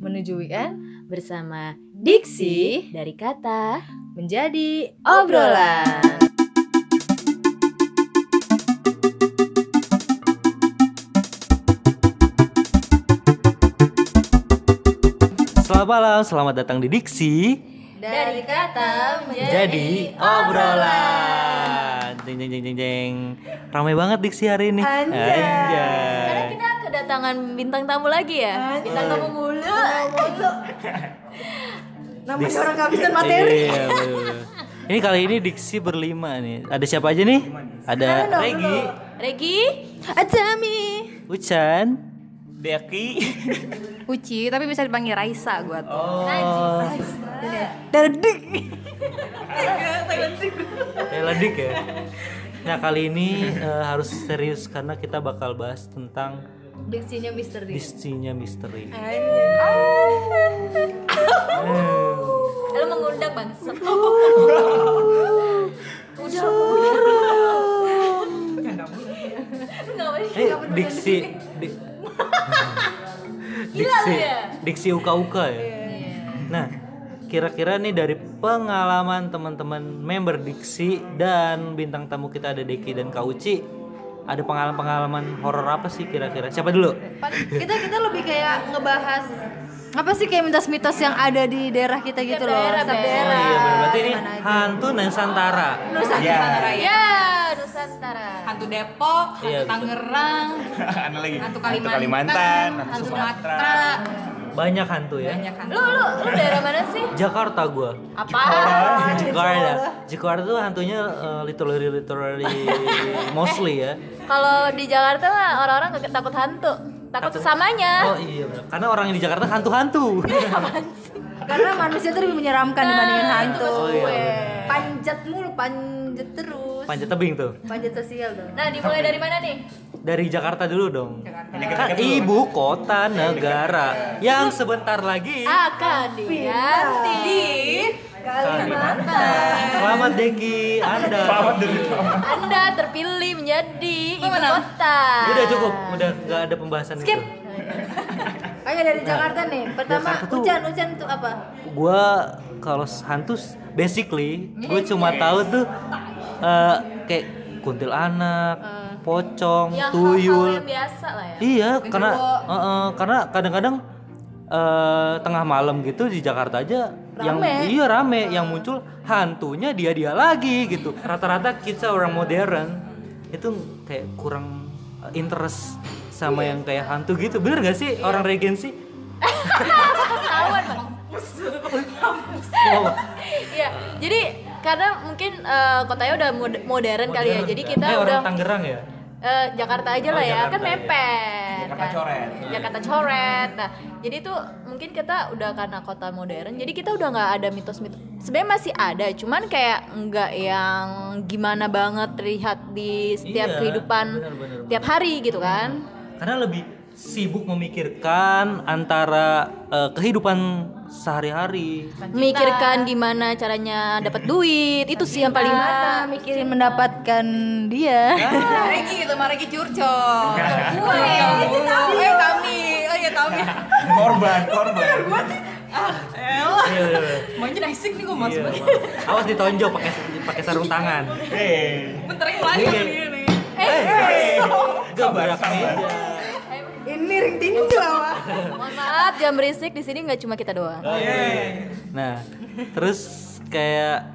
Menuju weekend bersama Diksi dari kata menjadi obrolan. Selamat malam, selamat datang di Diksi Dari kata Jadi obrolan. Jeng jeng jeng jeng jeng Ramai banget Diksi hari ini Anjay. Anjay. kita kedatangan bintang tamu lagi ya. Bintang tamu mulu. Namanya orang kehabisan materi. Iya. Ini kali ini Diksi berlima nih Ada siapa aja nih? Ada Regi Regi, Ajami. Ucan Deki Uci, tapi bisa dipanggil Raisa gue tuh. Oh Dedik. Dik ya Nah kali ini eh, harus serius karena kita bakal bahas tentang diksinya misteri. Diksinya misteri Lo mengundang bangsa. Udah. Ini diksi di- diksi diksi uka uka ya. Nah, kira-kira nih dari pengalaman teman-teman member diksi dan bintang tamu kita ada Deki dan Kauci, ada pengalaman-pengalaman horor apa sih kira-kira? Siapa dulu? Kita kita lebih kayak ngebahas apa sih kayak mitos-mitos yang ada di daerah kita gitu loh. daerah, Setiap Beb. Oh daerah. iya, berarti ini hantu Nusantara. Nusantara ya. Ya, Nusantara. hantu Depok, hantu Iya. Tangerang, hantu Hantu Kalimantan, Kalimantan, hantu hantu Sumatera. Banyak hantu ya. banyak hantu. Lu lu lu daerah mana sih? Jakarta gua. Apa? Jakarta. Jakarta tuh hantunya eh, literally literally mostly ya. Kalau di Jakarta mah orang-orang gak takut hantu, takut sesamanya. Oh iya benar. Karena orang yang di Jakarta hantu-hantu. Karena manusia tuh lebih menyeramkan dibandingin hantu. Oh iya. Panjat mulu, panjat terus. Panjat tebing tuh. Panjat sosial tuh. Nah, dimulai dari mana nih? Dari Jakarta dulu dong. Ini Kan dulu. ibu kota negara yang sebentar lagi Akan diganti. Kalimantan. Selamat Deki, Anda. Selamat dulu. Anda terpilih menjadi ibu kota. Udah cukup, udah nggak ada pembahasan Skip. itu. Kayak dari Jakarta nih. Pertama Jakarta tuh- Ucan, Ucan tuh apa? Gua kalau hantu basically gue cuma tahu tuh eh, kayak kuntilanak, pocong, Ya tuyul. hal-hal yang biasa lah ya. Iya, karena eh, eh, karena kadang-kadang eh, tengah malam gitu di Jakarta aja yang iya rame, yang muncul hantunya dia-dia lagi gitu. Rata-rata kita orang modern itu kayak kurang interest sama yang kayak hantu gitu. Bener gak sih orang regensi? Bang. Oh, Iya, jadi karena mungkin eh, kotanya udah mod- modern, kali ya. Jadi kita eh, udah orang Tangerang ya? eh, Jakarta aja Oh, lah ya, Jakarta, kan iya. mepet. Jakarta kan. coret. Jakarta coret. Nah, jadi tuh mungkin kita udah karena kota modern, jadi kita udah nggak ada mitos-mitos. Sebenarnya masih ada, cuman kayak nggak yang gimana banget terlihat di setiap Iya, kehidupan benar-benar. tiap hari gitu kan. karena lebih sibuk memikirkan antara eh, kehidupan sehari-hari Mikirkan gimana caranya dapat duit, itu sih yang paling Gimana mikirin mendapatkan dia? Regi gitu, sama Regi curcol. Gue, eh kami, oh iya kami. Korban, korban. Elah, Iya, iya, iya. maunya fisik nih gue mas. Iya, awas ditonjok pakai pakai sarung tangan Eh, Bentar lagi Iya. nih nih. gak berak meja Ini ring tinju apa? Mohon maaf, jam berisik di sini nggak cuma kita doang. nah terus kayak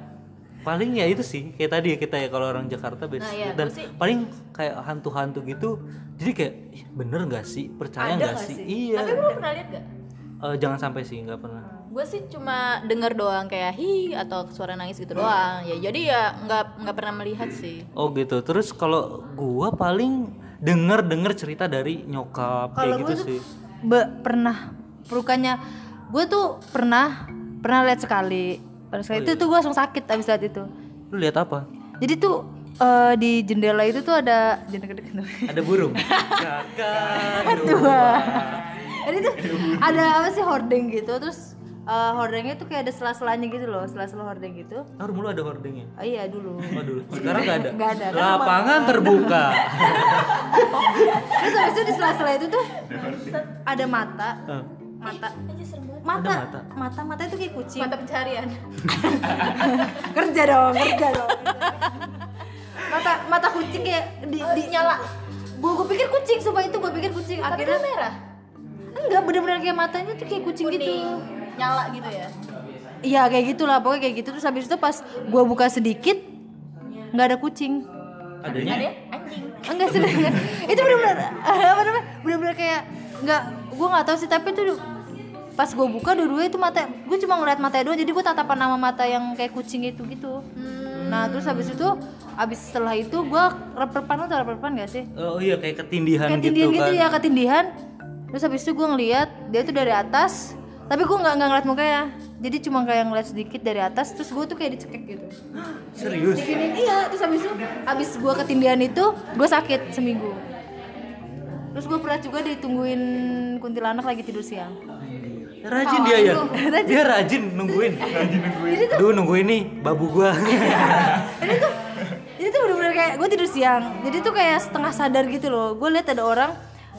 paling ya itu sih kayak tadi ya kita ya kalau orang Jakarta biasa Nah, iya, dan sih- paling kayak hantu-hantu gitu jadi kayak "Ih, bener nggak sih percaya nggak sih? iya Tapi lu pernah lihat gak? Eh, jangan sampai sih nggak pernah Gue sih cuma denger doang kayak hi atau suara nangis gitu doang. Ya jadi ya nggak nggak pernah melihat sih. Oh gitu. Terus kalau gua paling denger denger cerita dari nyokap kayak Kalau gitu sih. be- pernah perukannya gue tuh pernah pernah lihat sekali. Pada sekali itu tuh gue langsung sakit abis lihat itu. Lu lihat apa? Jadi tuh eh, di jendela itu tuh ada jendela Ada burung. Kakak dua. Jadi tuh ada apa sih hording gitu terus eh, hordengnya tuh kayak ada sela-selanya gitu loh, sela-sela hordeng gitu. Oh, rumah lu ada hordengnya? Oh iya dulu. Oh dulu. Sekarang nggak ada. Nggak ada, kan Lapangan terbuka. Terus habis itu di sela-sela itu tuh ada mata, Eh, mata, mata, mata. mata, mata itu kayak kucing. mata pencarian kerja dong, kerja dong. mata, mata kucing kayak di, di nyala. Gue gue pikir kucing, sumpah itu gue pikir kucing. Akhirnya merah enggak bener-bener kayak matanya tuh kayak kucing gitu. Nyala gitu ya? Iya kayak gitulah, pokoknya kayak gitu. Terus habis itu pas gue buka sedikit, nggak ada kucing. adanya? Ada anjing. Enggak sih enggak. itu benar-benar apa namanya? Benar-benar kayak enggak gue nggak tahu sih. Tapi itu pas gue buka dua-dua itu mata gue cuma ngeliat matanya doang. Jadi gue tatapan nama mata yang kayak kucing itu gitu. Nah terus habis itu habis setelah itu gue rep-repan lo tau rep-repan gak sih? Oh iya kayak ketindihan, ketindihan gitu gitu, kan. ya ketindihan. Terus habis itu gue ngeliat dia tuh dari atas tapi gue nggak nggak ngeliat mukanya jadi cuma kayak ngeliat sedikit dari atas terus gue tuh kayak dicekek gitu Serius. diginiin iya terus habis itu habis gue ketindihan itu gue sakit seminggu terus gue pernah juga ditungguin kuntilanak lagi tidur siang Rajin dia ya. Dia rajin nungguin. Rajin nungguin. Duh nungguin nih babu gua. jadi tuh jadi tuh bener-bener kayak gue tidur siang jadi tuh kayak setengah sadar gitu loh gue lihat ada orang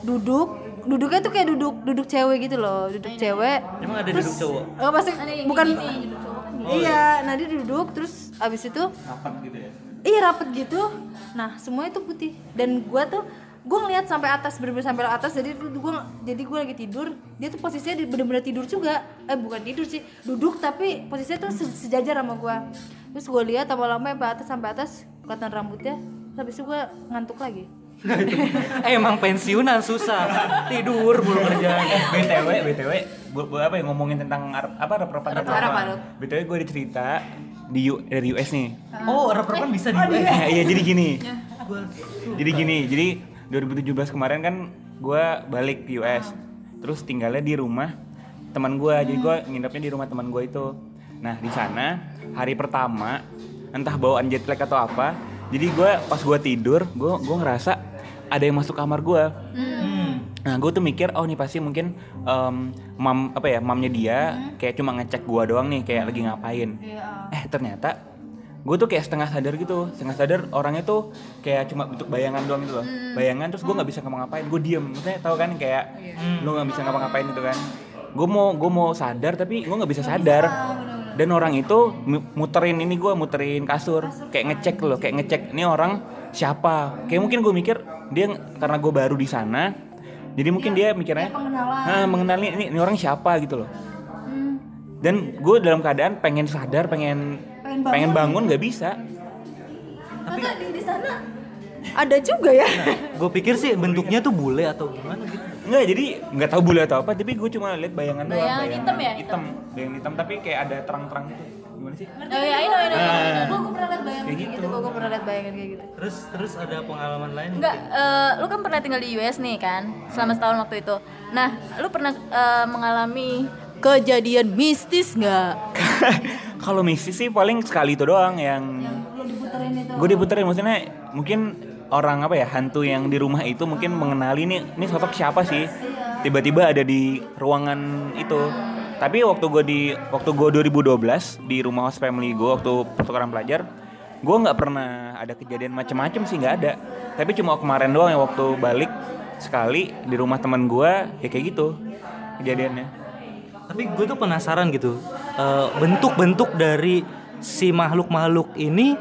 duduk duduknya tuh kayak duduk duduk cewek gitu loh duduk cewek. Emang ada duduk cowok? oh pasti bukan Oh, iya nah dia duduk terus abis itu Rapat gitu ya. iya rapet gitu. Nah semuanya tuh putih. Dan gua tuh gue ngeliat sampai atas bener-bener sampai atas. Jadi tuh gua jadi gue lagi tidur. Dia tuh posisinya di- bener-bener tidur juga. Eh bukan tidur sih duduk tapi posisinya tuh se- sejajar sama gua. Terus gue lihat lama-lama sampai atas sampai atas kelihatan rambutnya. Terus habis itu gue ngantuk lagi Eh, Emang pensiunan susah. Tidur mulu kerjaan. BTW, BTW, bu- apa ya ngomongin tentang apa rep-repan Rep-repan. BTW gue ada cerita di U, dari US nih. Oh, rep-repan bisa di Eh, iya jadi gini. Jadi gini, jadi 2017 kemarin kan gue balik ke US. Terus tinggalnya di rumah teman gue. Jadi gue nginepnya di rumah teman gue itu. Nah, di sana hari pertama entah bawaan jet lag atau apa. Jadi gue pas gue tidur, gue gue ngerasa ada yang masuk kamar gue. Hmm. Nah, gue tuh mikir, oh nih pasti mungkin em, mam apa ya, mamnya dia kayak cuma ngecek gua doang nih, kayak lagi ngapain. Eh ternyata gue tuh kayak setengah sadar gitu, setengah sadar orangnya tuh kayak cuma bentuk bayangan doang gitu loh, bayangan terus gue nggak bisa ngapa-ngapain, gue diem, maksudnya tahu kan kayak lu nggak bisa ngapa-ngapain gitu kan. Gue mau gue mau sadar tapi gue nggak bisa sadar. Dan orang itu mu- muterin ini gue muterin kasur, kayak ngecek loh, kayak ngecek ini orang siapa. Kayak mungkin gue mikir dia karena gue baru di sana, jadi mungkin dia mikirnya, nah mengenali ini, ini orang siapa gitu loh. Dan gue dalam keadaan pengen sadar, pengen pengen bangun nggak bisa. tapi di, di sana ada juga ya Gue pikir sih bentuknya tuh bule atau gimana gitu. Nggak, jadi nggak tahu bule atau apa, tapi gue cuma lihat bayangan doang. Bayangan hitam ya? Hitam, bayangan hitam, tapi kayak ada terang-terang gitu. Gimana sih? oh ya ini ini Nah, gue gue pernah lihat bayangan Kayak gitu gitu. gue pernah lihat bayangan kayak gitu Terus terus ada pengalaman lain? Enggak, eh, lu kan pernah tinggal di US nih kan, selama setahun waktu itu. Nah, lu pernah eh, mengalami kejadian mistis nggak? Kalau misi sih paling sekali itu doang yang lo diputerin itu gue diputerin maksudnya mungkin orang apa ya hantu yang di rumah itu mungkin mengenali nih ini sosok siapa sih tiba-tiba ada di ruangan itu tapi waktu gue di waktu gue 2012 di rumah host family gue waktu pertukaran pelajar gue nggak pernah ada kejadian macem-macem sih nggak ada tapi cuma kemarin doang ya waktu balik sekali di rumah teman gue ya kayak gitu kejadiannya Tapi gue tuh penasaran gitu. eh, bentuk-bentuk dari si makhluk-makhluk ini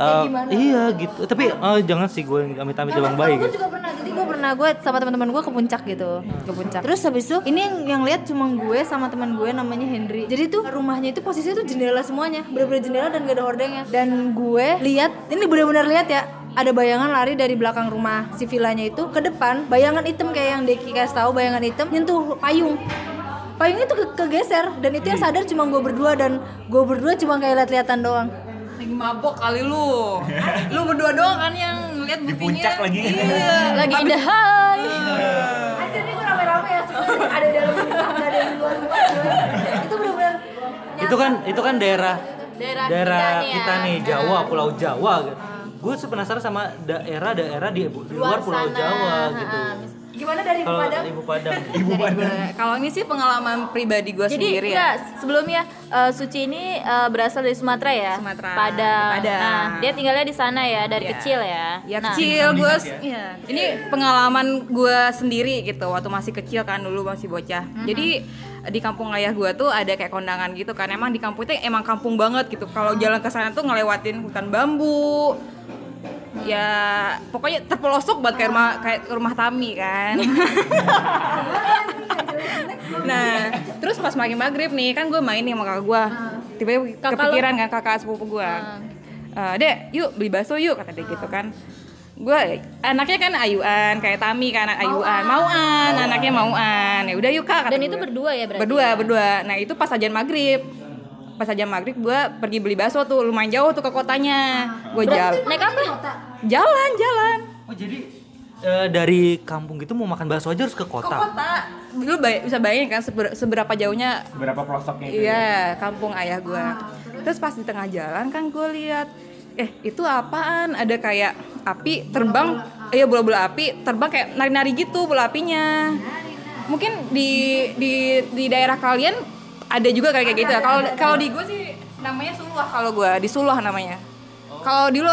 eh, iya gitu. Tapi eh, jangan sih gue amit-amit bang baik. gue juga pernah gue pernah gue sama teman-teman gue ke puncak gitu. Ke puncak. Terus habis itu ini yang, yang lihat cuma gue sama teman gue namanya Henry. Jadi tuh rumahnya itu posisinya tuh jendela semuanya. Bener-bener jendela dan gak ada hordengnya. Dan gue lihat ini bener-bener lihat ya ada bayangan lari dari belakang rumah si villanya itu ke depan. Bayangan hitam kayak yang Deki kasih tahu bayangan hitam nyentuh payung. Payungnya tuh ke- kegeser dan itu yang sadar cuma gue berdua dan gue berdua cuma kayak lihat-lihatan doang Lagi mabok kali lu. lu berdua doang kan yang ngeliat Di buktinya. puncak lagi. Iya. Lagi indah hai. Anjir ini gue rame-rame ya semuanya ada di dalam rumah, ada yang di luar rumah. Itu bener-bener Itu kan itu kan daerah Daerah daerah kita nih ya. kita nih Jawa, Pulau Jawa gitu. Gue penasaran sama daerah-daerah di, di luar, Pulau sana, Jawa ha, gitu. Gimana dari Kalau ibu Padang. Ibu Padang. Kalau ini sih pengalaman pribadi gue sendiri enggak, ya. sebelumnya eh, Suci ini eh, berasal dari Sumatera ya. Sumatera, Padang. Padang. Nah, dia tinggalnya di sana ya dari Iya. kecil ya. Ya Nah, kecil gue, ya. Ini pengalaman gue sendiri gitu waktu masih kecil kan dulu masih bocah. Jadi di kampung ayah gue tuh ada kayak kondangan gitu kan. Emang di kampung itu emang kampung banget gitu. Kalau jalan ke sana tuh ngelewatin hutan bambu. Ya pokoknya terpelosok banget kayak rumah kayak rumah Tami kan. nah terus pas makin maghrib nih kan gue main nih sama kakak gue. Tiba-tiba Kakak lu? kepikiran kan kakak sepupu gue. Eh, dek yuk beli bakso yuk kata dia gitu kan gue anaknya kan ayuan kayak Tami kan anak ayuan mauan anaknya mauan ya udah yuk kak kata Dan itu berdua ya berarti? berdua berdua nah itu pas ajan maghrib pas ajan maghrib gue pergi beli bakso tuh lumayan jauh tuh ke kotanya gue jalan Naik apa? jalan jalan Oh jadi eh, dari kampung gitu mau makan bakso aja harus ke ke kota. kota lu bay- bisa bayangin kan seber- seberapa jauhnya Berapa pelosoknya itu? Iya, kampung ayah gue. Terus pas di tengah jalan kan gue lihat, eh itu apaan? Ada kayak api terbang, iya bola-bola api terbang kayak nari-nari gitu bola apinya. Mungkin di di di daerah kalian ada juga kayak gitu ya. Kalau kalau di gue sih namanya suluh kalau gue di suluh namanya. Kalau di lu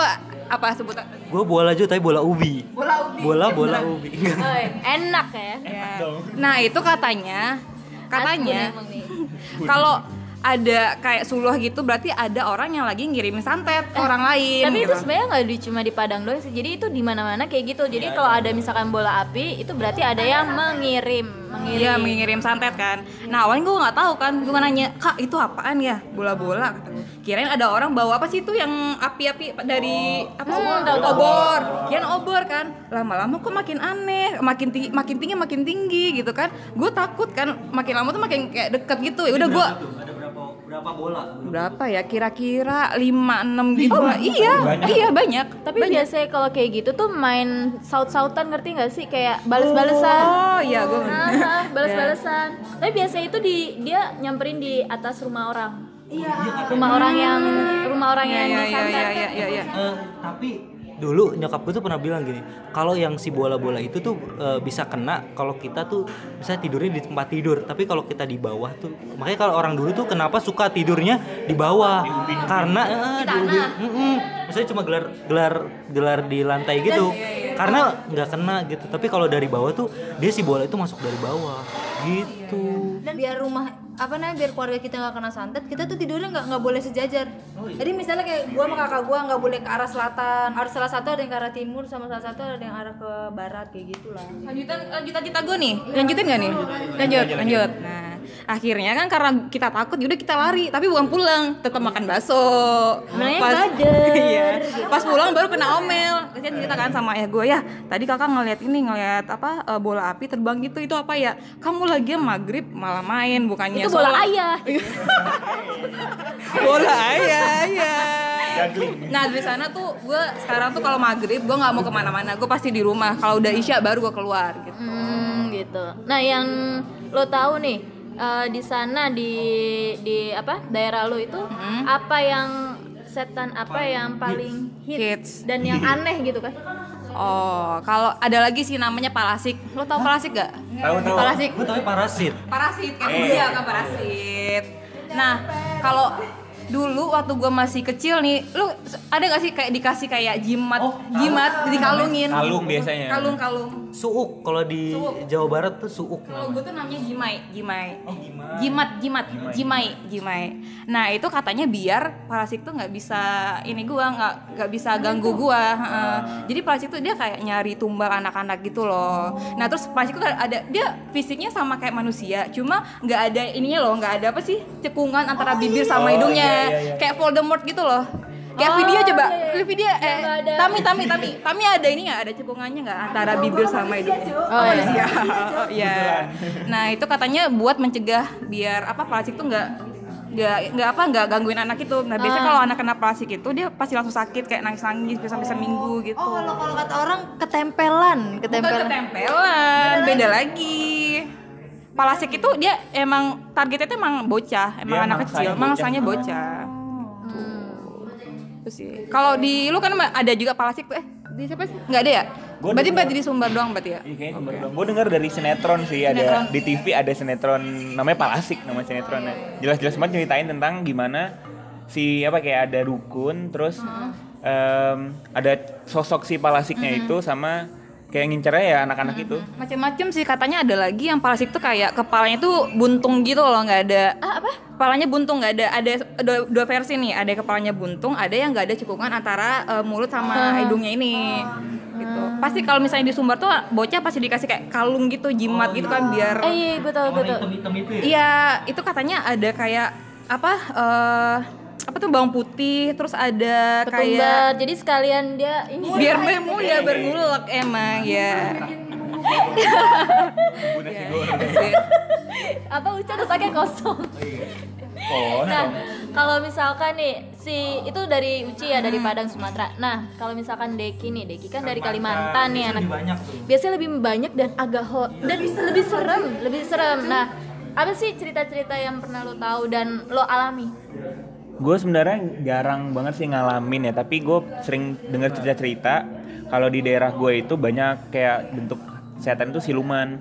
apa sebutan? Gue bola aja tapi bola ubi. Bola ubi. Bola bola ubi. Oh, enak ya. Ya. Nah itu katanya, katanya kalau ada kayak suluh gitu berarti ada orang yang lagi ngirimin santet ke orang lain. Tapi gitu. itu sebenarnya nggak di cuma di Padang doang sih. Jadi itu di mana-mana kayak gitu. Jadi kalau ada misalkan bola api itu berarti ada yang mengirim, mengirim. Iya mengirim santet kan. Nah awalnya gue nggak tahu kan, gue nanya kak itu apaan ya bola-bola kata gue. Kirain ada orang bawa apa sih itu yang api-api dari apa sih? Hmm, tahu. obor. Kirain obor kan. Lama-lama kok makin aneh, makin tinggi, makin tinggi, makin tinggi gitu kan. Gue takut kan, makin lama tuh makin kayak deket gitu. Ya udah gue berapa berapa bola? berapa ya kira-kira 5 6 gitu lah. Iya, iya banyak. Tapi biasanya kalau kayak gitu tuh main saut-sautan ngerti nggak sih kayak bales-balesan. Oh, iya gue. Ah, bales-balesan. Tapi biasanya itu di dia nyamperin di atas rumah orang. Iya. Rumah orang yang rumah orang yang iya iya disantet. iya iya iya. iya. Eh, tapi dulu nyokap gue tuh pernah bilang gini kalau yang si bola-bola itu tuh eh, bisa kena kalau kita tuh bisa tidurnya di tempat tidur. Tapi kalau kita di bawah tuh makanya kalau orang dulu tuh kenapa suka tidurnya di bawah? Karena eh, di ubin. Mm-mm. maksudnya cuma gelar gelar gelar di lantai gitu. Karena nggak kena gitu. Tapi kalau dari bawah tuh dia si bola itu masuk dari bawah. Gitu. Dan biar rumah apa namanya biar keluarga kita nggak kena santet kita tuh tidurnya nggak nggak boleh sejajar jadi misalnya kayak gua sama kakak gua nggak boleh ke arah selatan harus salah satu ada yang ke arah timur sama salah satu ada yang arah ke barat kayak gitulah Lanjutan lanjutan cita gue nih. Lanjutin gak nih? Lanjut, lanjut. Nah, akhirnya kan karena kita takut yaudah kita lari, tapi bukan pulang, tetap makan bakso. Pas- Iya. Pas pulang baru kena omel. Kasihan cerita kan sama ayah gue ya. Tadi kakak ngeliat ini ngeliat apa eh, bola api terbang gitu itu apa ya? Kamu lagi maghrib malah main bukannya Itu bola sholat." ayah. bola ayah ya nah dari sana tuh gue sekarang tuh kalau maghrib gue nggak mau ke mana-mana gue pasti di rumah kalau udah isya baru gue keluar gitu Hmm, gitu. Nah, yang lo tahu nih eh, di sana di di apa daerah lo itu Hmm. apa yang setan apa yang paling hits, Hits. dan yang aneh gitu kan? Oh kalau ada lagi sih namanya palasik lo tau palasik gak? Tahu tahu. palasik gue tapi parasit. Parasit kan? Iya kan parasit. Nah kalau dulu waktu gue masih kecil nih lu ada gak sih kayak dikasih kayak jimat? Jimat dikalungin? Kalung biasanya. kalung kalung suuk kalau di Jawa Barat tuh suuk Kalau gue tuh namanya jimai, jimai. Oh, jimai. Jimat, jimat, jimai, jimai. Nah itu katanya biar parasit tuh nggak bisa ini gua nggak nggak bisa ganggu gua. heeh. Jadi parasit tuh dia kayak nyari tumbal anak-anak gitu loh. Nah terus parasit tuh ada dia fisiknya sama kayak manusia, cuma nggak ada ininya loh, nggak ada apa sih cekungan antara bibir sama hidungnya, kayak Voldemort gitu loh. Kayak Oh, video coba, iya, iya. video eh. Tami Tami Tami Tami ada ini nggak ada cekungannya nggak antara bibir sama hidungnya? Oh, iya. Iya, oh, iya. Nah itu katanya buat mencegah biar apa plastik tuh nggak nggak nggak apa nggak gangguin anak itu. Nah biasanya Ah. kalau anak kena plastik itu dia pasti langsung sakit kayak nangis nangis bisa sampai seminggu gitu. oh kalau kalau kata orang ketempelan Bukan ketempelan ketempelan, beda lagi. Palasik itu dia emang targetnya tuh emang bocah, emang Dia anak kecil, bocah. mangsanya bocah. Tuh. Terus sih. Kalau di lu kan ada juga palasik tuh eh di siapa sih? Nggak ada ya? Gua berarti denger- berarti di Sumbar doang berarti ya? Iya kayaknya Sumbar doang. Gue dengar dari sinetron sih ada di TV ada sinetron namanya Palasik nama sinetronnya. Jelas-jelas banget nyeritain tentang gimana si apa kayak ada dukun terus em, ada sosok si Palasiknya itu sama kayak ngincernya ya anak-anak itu. Macam-macam sih katanya ada lagi yang palasik tuh kayak kepalanya tuh buntung gitu loh nggak ada Ah, apa? kepalanya buntung nggak ada ada dua, dua versi nih ada kepalanya buntung ada yang nggak ada cekungan antara eh, mulut sama hidungnya ini gitu pasti kalau misalnya di Sumbar tuh bocah pasti dikasih kayak kalung gitu jimat gitu kan biar Eh iya betul betul. itu ya iya itu katanya ada kayak apa eh apa tuh bawang putih terus ada Ketumbar. kayak Jadi sekalian dia ini biar mudah bergulak emang ya apa Uca otaknya kosong. Oh, Nah, kalau misalkan nih si itu dari Uci ya dari Padang Sumatera. Nah, kalau misalkan Deki nih, Deki kan dari Kalimantan nih anak. banyak tuh Biasanya lebih banyak dan agak hot dan lebih serem, lebih serem. Nah, apa sih cerita-cerita yang pernah lo tahu dan lo alami? Gue sebenarnya jarang banget sih ngalamin ya tapi gue sering dengar cerita-cerita kalau di daerah gue itu banyak kayak bentuk setan itu siluman.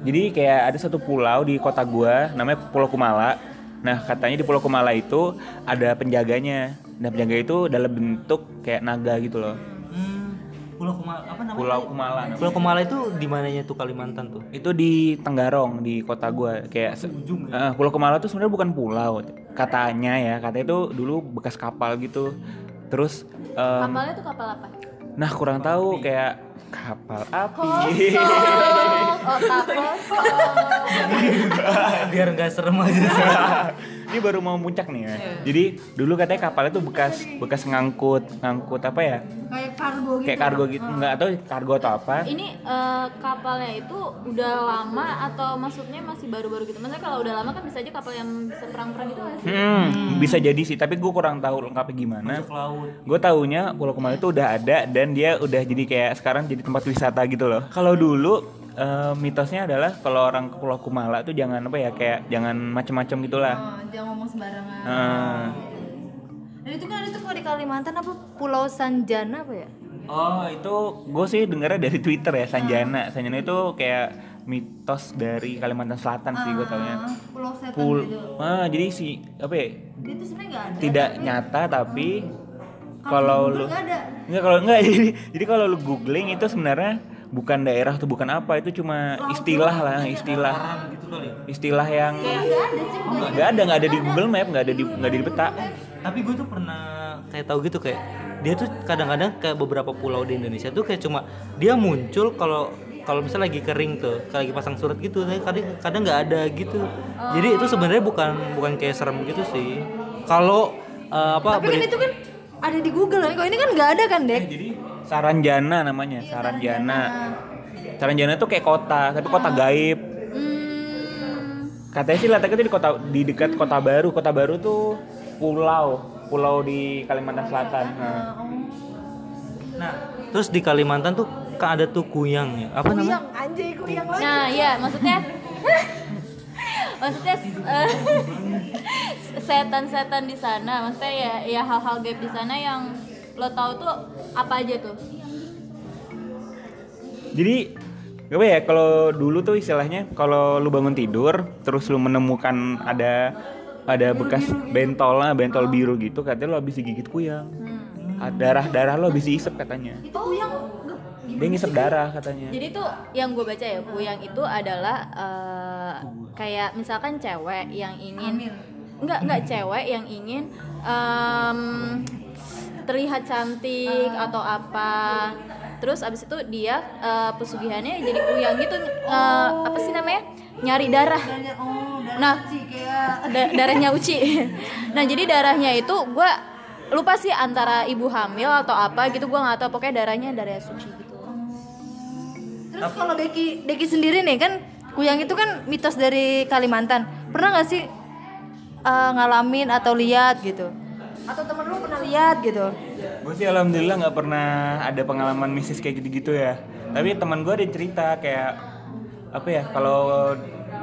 Jadi kayak ada satu pulau di kota gue namanya Pulau Kumala. Nah katanya di Pulau Kumala itu ada penjaganya. Dan penjaga itu dalam bentuk kayak naga gitu loh. Hmm, Pulau Kumala apa namanya? Pulau Kumala namanya. Pulau Kumala itu di mananya tuh Kalimantan tuh? itu di Tenggarong di kota gue kayak se- Eh, Pulau Kumala tuh sebenarnya bukan pulau katanya ya katanya itu dulu bekas kapal gitu terus em, Kapalnya tuh kapal apa? nah kurang tahu kayak kapal api Kosong, otak kosong. Biar nggak serem aja sih. ini baru mau puncak nih. Ya jadi dulu katanya kapalnya tuh bekas bekas ngangkut ngangkut apa ya? Kayak kargo gitu. Kayak kargo gitu. Nggak tahu kargo atau apa. Ini eh, kapalnya itu udah lama atau maksudnya masih baru-baru gitu? Maksudnya kalau udah lama kan bisa aja kapal yang bisa perang-perang gitu nggak sih? Hmm, bisa jadi sih. Tapi gue kurang tahu lengkapnya gimana. Gue taunya Pulau Kumala itu udah ada dan dia udah jadi kayak sekarang jadi tempat wisata gitu loh. Kalau dulu eh, mitosnya adalah kalau orang ke Pulau Kumala tuh jangan apa ya kayak jangan macem-macem gitulah. Oh, jangan ngomong sembarangan. Dan itu kan ada tuh kalau di Kalimantan apa Pulau Sanjana apa ya? Oh itu gue sih dengarnya dari Twitter ya Sanjana. Sanjana itu kayak mitos dari Kalimantan Selatan sih gue taunya. Ah, Pulau Setan Pul, gitu. Ah jadi si apa ya? Itu ada tidak nyata tapi kalau lu nggak ada. Enggak kalau enggak jadi jadi kalau lu googling itu sebenarnya bukan daerah atau bukan apa itu cuma istilah lah istilah. Gitu kali. istilah yang nggak ada sih bukan nggak ada nggak ada di Google Map nggak ada di nggak ada di peta. Tapi gue tuh pernah kayak tahu gitu kayak dia tuh kadang-kadang kayak beberapa pulau di Indonesia tuh kayak cuma dia muncul kalau kalau misalnya lagi kering tuh, kayak lagi pasang surat gitu, tapi kadang kadang nggak ada gitu. Jadi itu sebenarnya bukan bukan kayak serem gitu sih. Kalau eh, apa tapi kan itu kan ada di Google kan kalau ini kan nggak ada kan dek? Jadi Saranjana namanya Saranjana. Saranjana. Tuh kayak kota tapi kota gaib. Katanya sih letaknya tuh di kota di dekat kota baru. Kota baru tuh pulau pulau di Kalimantan Selatan. nah, Nah, terus di Kalimantan tuh kan ada tuh kuyang ya. Apa namanya? anjay kuyang Nah, iya, maksudnya maksudnya eh, setan-setan di sana, maksudnya ya ya hal-hal gaib di sana yang lo tahu tuh apa aja tuh? Jadi apa ya kalau dulu tuh istilahnya kalau lu bangun tidur terus lu menemukan ada ada bekas bentol lah bentol biru gitu katanya lu habis digigit kuyang. Ah, Darah-darah lo habis diisep katanya. itu kuyang Dia ngisep darah katanya. Jadi tuh yang gue baca ya, kuyang itu adalah eh, kayak misalkan cewek yang ingin enggak enggak cewek yang ingin em, terlihat cantik atau apa. Terus abis itu dia eh, pesugihannya jadi kuyang gitu eh, apa sih namanya? Nyari darah. oh Nah, kayak da- darahnya Uci. nah, jadi darahnya itu gua lupa sih antara ibu hamil atau apa gitu gua nggak tahu pokoknya darahnya darah suci gitu. terus kalau Deki Deki sendiri nih kan kuyang itu kan mitos dari Kalimantan pernah nggak sih eh, ngalamin atau lihat gitu atau temen lu pernah lihat gitu Gue sih alhamdulillah nggak pernah ada pengalaman mistis kayak gitu-gitu ya. Tapi teman gue ada yang cerita kayak apa ya kalau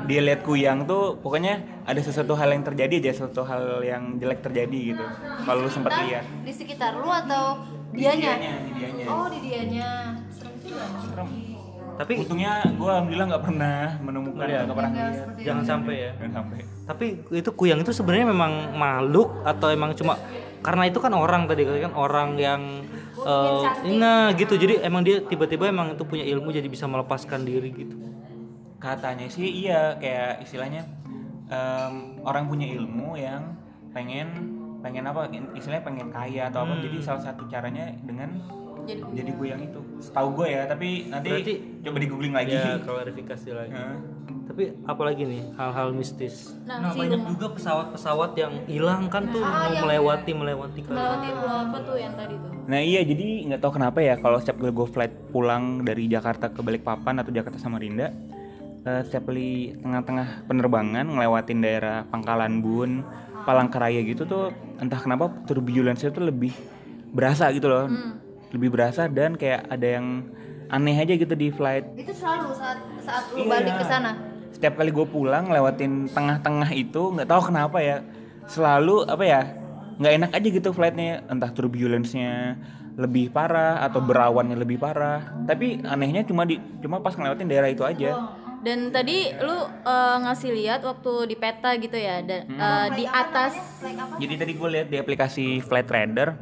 dia lihat kuyang tuh pokoknya ada sesuatu hal yang terjadi aja sesuatu hal yang jelek terjadi gitu. Kalau lu sempat lihat. di sekitar lu atau Dianya. di dianya. Oh, di dianya. Serem juga. Serem. Tapi Untungnya gue alhamdulillah nggak pernah menemukan, nggak pernah jangan sampai ya. Jangan sampai. Tapi itu kuyang itu sebenarnya memang makhluk atau emang cuma karena itu kan orang tadi kan orang yang eh, nah gitu. Jadi emang dia tiba-tiba emang itu punya ilmu jadi bisa melepaskan diri gitu. Katanya sih iya kayak istilahnya em, orang punya ilmu yang pengen pengen apa istilahnya pengen kaya atau apa. Jadi salah satu caranya dengan Jadi jadi kuyang itu. Setahu gue ya tapi nanti Berarti- coba di googling lagi. Ya klarifikasi lagi. Heeh. Tapi apalagi nih hal-hal mistis. Nah, Nah, si banyak rumah- juga pesawat-pesawat yang hilang kan tuh Ah, yang- melewati melewati kan. melewati pulau apa tuh yang tadi tuh? Nah iya jadi nggak tahu kenapa ya kalau setiap gue flight pulang dari Jakarta ke Balikpapan atau Jakarta Samarinda eh, setiap kali tengah-tengah penerbangan ngelewatin daerah Pangkalan Bun, Palangkaraya gitu tuh entah kenapa turbulence itu lebih berasa gitu loh, lebih berasa dan kayak ada yang aneh aja gitu di flight. Itu selalu saat saat lu Iya. balik ke sana. Setiap kali gue pulang lewatin tengah-tengah itu nggak tahu kenapa ya selalu apa ya nggak enak aja gitu flightnya. Entah turbulence-nya lebih parah atau berawannya lebih parah. Tapi anehnya cuma di cuma pas ngelewatin daerah itu aja. Dan tadi lu eh, ngasih lihat waktu di peta gitu ya, dan eh, di atas. Jadi tadi gue lihat di aplikasi Flight Radar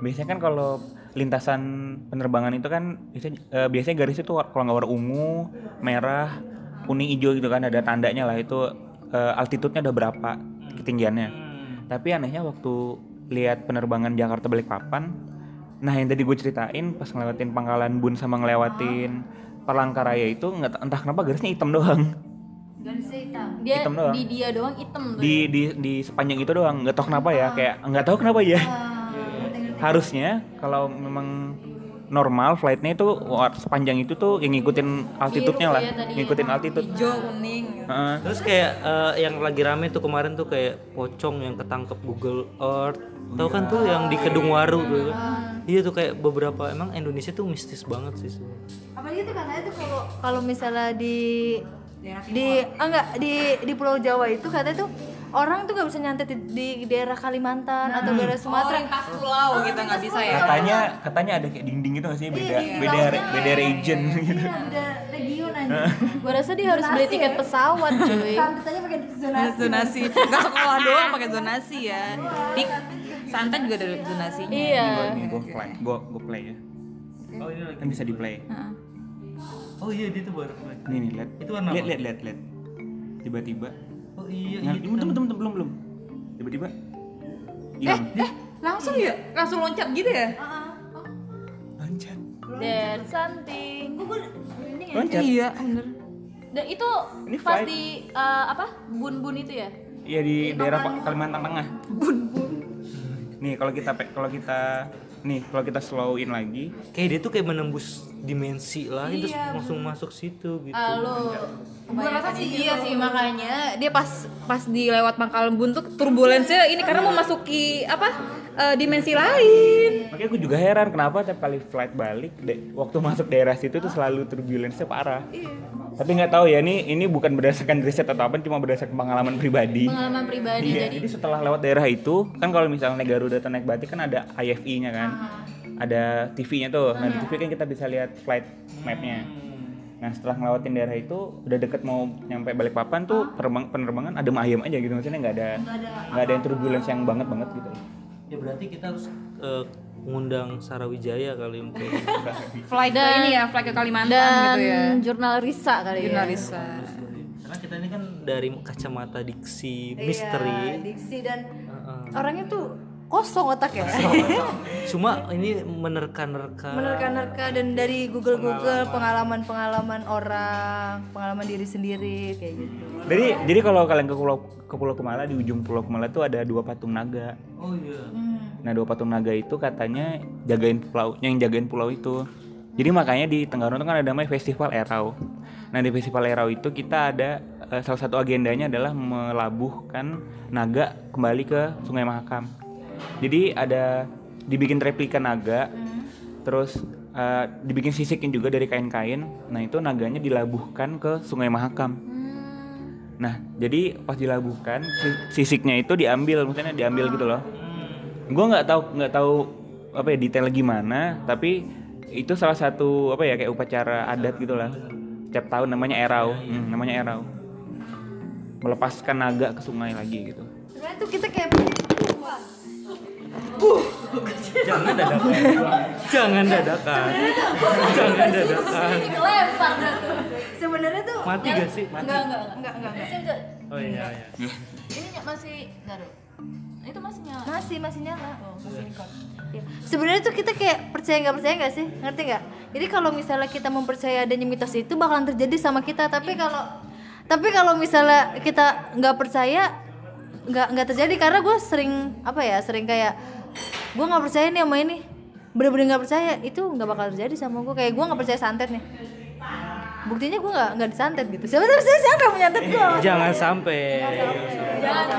biasanya kan kalau lintasan penerbangan itu kan biasanya, eh, biasanya garisnya tuh kalau nggak warna ungu merah kuning hijau gitu kan ada tandanya lah. Itu eh, altitude-nya udah berapa ketinggiannya. Tapi anehnya waktu lihat penerbangan Jakarta Balikpapan nah yang tadi gue ceritain pas ngelewatin Pangkalan Bun sama ngelewatin Palangkaraya itu nggak entah kenapa garisnya hitam doang. Garisnya hitam. dia Hitam doang. di dia doang hitam tuh. di di di sepanjang itu doang nggak tahu kenapa ya kayak nggak tahu kenapa ya. Harusnya kalau memang normal flightnya itu sepanjang itu tuh yang ngikutin altitude-nya lah ya ngikutin altitude hijau kuning Heeh. Terus kayak eh, yang lagi rame tuh kemarin tuh kayak pocong yang ketangkep Google Earth. Tahu kan tuh yang di Kedung Waru tuh. kan? Iya tuh kayak beberapa emang Indonesia tuh mistis banget sih. sebenarnya. Apalagi itu katanya tuh kalau kalau misalnya di di ah, enggak di di Pulau Jawa itu katanya tuh orang tuh nggak bisa nyantet di, di daerah Kalimantan atau daerah Sumatera. lintas pulau kita nggak bisa ya? Katanya katanya ada kayak dinding gitu nggak sih? Beda beda beda region gitu. Iya, beda region aja. Gua rasa dia harus beli tiket pesawat cuy. Santet aja pakai zonasi. zonasi. Nggak sekolah doang pakai zonasi ya. Di santai juga ada zonasi Iya. gue gue play gue gue play ya. Oh ini lagi. kan bisa di play. Oh iya dia tuh baru. nih nih lihat. Itu warna lihat apa? lihat lihat lihat. Tiba-tiba Oh iya Nah, iya. belum belum belum belum belum. Tiba-tiba hilang. eh langsung ya? Langsung loncat gitu ya? Loncat. There's something. loncat. Iya bener. Dan itu Ini pas di eh, apa? Bun-bun itu ya? Iya di daerah Pa- Kalimantan Tengah. Nih kalau kita kalau kita nih kalau kita slow-in lagi, Kayak dia tuh kayak menembus dimensi lain terus langsung masuk situ gitu. Halo. gue rasa sih iya sih makanya dia pas pas di lewat Pangkalan Bun tuh turbulensnya ini karena mau masuki apa eh, dimensi lain makanya gue juga heran kenapa tiap kali flight balik de- waktu masuk daerah situ tuh selalu turbulence parah. Tapi nggak tahu ya ini ini bukan berdasarkan riset atau apa, cuma berdasarkan pengalaman pribadi. Pengalaman pribadi Iya, jadi jadi setelah lewat daerah itu kan kalau misalnya Garuda atau naik Batik kan ada IFE-nya kan, ada TV-nya tuh. Nah di TV kan kita bisa lihat flight map-nya. Nah setelah ngelewatin daerah itu udah deket mau nyampe Balikpapan tuh penerbang, penerbangan ada ayam aja gitu maksudnya nggak ada nggak ada yang turbulence yang banget banget gitu. Ya berarti kita harus eh, ngundang Sarawijaya kali mungkin. flight ke ini ya flight ke Kalimantan dan gitu ya jurnal Risa kali ya. jurnalisa Karena kita ini kan dari kacamata diksi Iya, misteri. diksi dan Heeh. orangnya tuh kosong otak ya. Cuma ini menerka-nerka. Menerka-nerka dan dari Google Google pengalaman-pengalaman orang, pengalaman diri sendiri kayak gitu. Jadi jadi kalau kalian ke pulau ke Pulau Kemala di ujung Pulau Kemala tuh ada dua patung naga. Oh iya. Nah dua patung naga itu katanya jagain pulau, yang jagain pulau itu. Jadi makanya di Tenggarong itu kan ada namanya Festival Erau. Nah di Festival Erau itu kita ada eh, salah satu agendanya adalah melabuhkan naga kembali ke Sungai Mahakam. Jadi ada dibikin replika naga, terus eh, dibikin sisikin juga dari kain-kain. Nah itu naganya dilabuhkan ke Sungai Mahakam. Nah jadi pas dilabuhkan si- sisiknya itu diambil, maksudnya diambil gitu loh. Gue nggak tahu nggak tahu apa ya detailnya gimana tapi itu salah satu apa ya kayak upacara adat gitulah setiap tahun namanya erau. Hmm, namanya erau. Melepaskan naga ke sungai lagi gitu. Sebenarnya tuh kita kayak Jangan dadakan. Jangan dadakan. Jangan dadakan. tuh sebenarnya tuh Mati gak sih? Mati. enggak enggak enggak enggak enggak. Oh iya iya. ini masih taruh itu masih nyala masih masih nyala oh, masih record Iya. Sebenarnya tuh kita kayak percaya nggak percaya nggak sih, ngerti nggak? Jadi kalau misalnya kita mempercayai adanya mitos itu bakalan terjadi sama kita, tapi kalau tapi kalau misalnya kita nggak percaya nggak nggak terjadi karena gue sering apa ya sering kayak gue nggak percaya nih sama ini. Bener-bener nggak percaya. Itu nggak bakal terjadi sama gue kayak gue nggak percaya santet nih. Buktinya gue nggak nggak disantet gitu. Siapa tahu siapa yang menyantet gue Jangan sampai.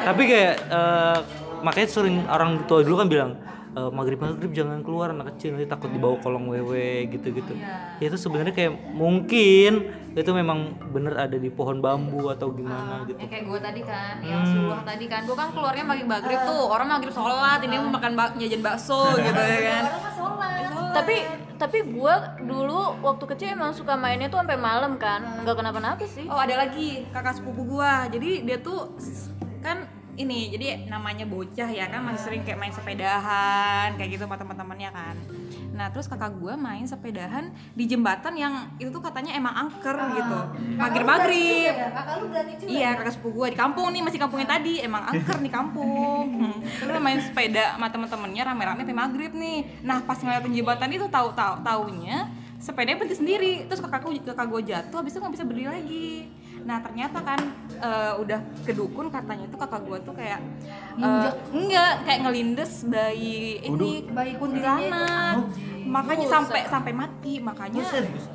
Tapi kayak eh, makanya sering orang tua dulu kan bilang eh, maghrib maghrib jangan keluar anak kecil nanti takut dibawa kolong wewe gitu gitu. Ya itu sebenarnya kayak mungkin itu memang bener ada di pohon bambu atau gimana gitu. ya kayak gue tadi kan yang suluh tadi kan. Gue kan keluarnya maghrib maghrib tuh orang maghrib sholat ini mau makan bak jajan bakso gitu ya kan. Tapi tapi gue dulu waktu kecil emang suka mainnya tuh sampai malam kan. Nggak kenapa-napa sih. Oh ada lagi kakak sepupu gua. Jadi dia tuh s- kan ini jadi namanya bocah ya kan masih sering kayak main sepedahan kayak gitu sama teman-temannya kan. Nah terus kakak gua main sepedahan di jembatan yang itu tuh katanya emang angker gitu. Maghrib maghrib. kakak lu berani juga Iya kakak sepupu gua di kampung nih masih kampungnya tadi emang angker nih kampung. Hmm. Terus main sepeda sama temen-temennya rame-rame sampai maghrib nih. Nah pas ngeliatin jembatan itu tahu tahu taunya sepedanya berhenti sendiri. Terus kakakku kakak gua jatuh habis itu nggak bisa berdiri lagi. Nah ternyata kan eh, udah kedukun katanya tuh kakak gua tuh kayak eh, enggak kayak ngelindes bayi ini bayi kuntilanak. Makanya sampai sampai mati makanya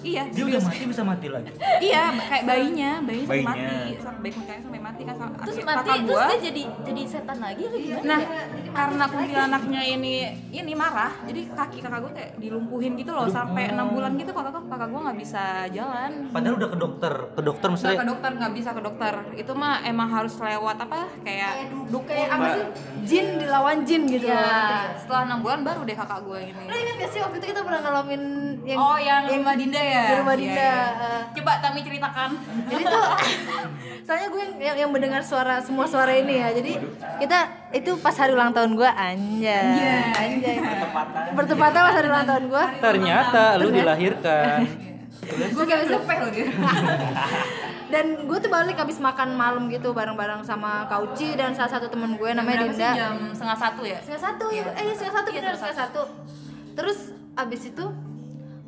iya Dia udah mati bisa mati lagi. iya kayak bayinya bayinya sampai Bayinya. mati. Sampai bayi kuntilanak sampai mati kan terus mati kakak terus gua. dia jadi jadi setan lagi atau gimana? Nah karena kuntilanaknya ini ini marah jadi kaki kakak gue kayak dilumpuhin gitu loh sampai enam bulan gitu kakak kakak gue nggak bisa jalan. Padahal udah ke dokter, ke dokter misalnya dokter nggak bisa ke dokter. Itu mah emang harus lewat apa kayak dukun kayak apa sih? Jin dilawan jin gitu ya setelah enam bulan baru deh kakak gue ini. Lo ingat gak sih waktu itu kita pernah ngalamin yang oh yang rumah Dinda ya? di rumah Iya, Dinda. iya. eh, coba Tami ceritakan. Jadi tuh soalnya gue yang, yang, yang mendengar suara semua suara ini ya. Jadi kita itu pas hari ulang tahun gue anjay. Anjay. Bertepatan. Pas hari ulang tahun gue. Ternyata lu dilahirkan. gue kayak sepeh loh dia dan gue tuh balik habis makan malam gitu bareng-bareng sama Kauci dan salah satu temen gue namanya Berapa sih? Dinda. Jam setengah satu ya? Setengah satu. Ya eh setengah satu Iya, bener setengah satu. terus abis itu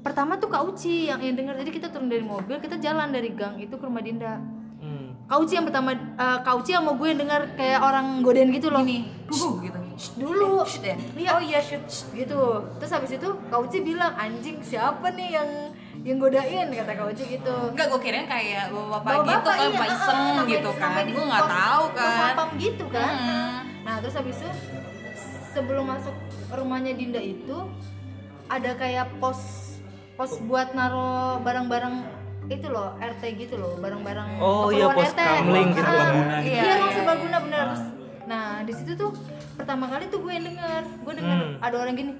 pertama tuh Kak Uci yang yang dengar jadi kita turun dari mobil kita jalan dari gang itu ke rumah Dinda. Hmm. Kak Uci yang pertama eh, Kak Uci yang mau gue dengar kayak orang godain gitu loh. Ini gitu. Shh, dulu. Shh, ya? Oh iya shoot gitu. Terus habis itu Kak Uci bilang anjing siapa nih yang yang godain kata Kak Uci gitu Enggak, gue kirain kayak bapak-bapak Bapak gitu kan, iya, Pak heeh, Iseng namanya- gitu kan Gue gak pos- tahu kan sapam gitu kan Hmm. Nah terus habis itu sebelum masuk rumahnya Dinda itu ada kayak pos pos buat naro barang-barang itu loh RT gitu loh barang-barang Oh iya, pos RT. kamling gitu, Ah, gitu. Iya, Iya, ruang iya. serbaguna bener. Nah di situ tuh pertama kali tuh gue yang denger, gue denger Hmm. ada orang gini,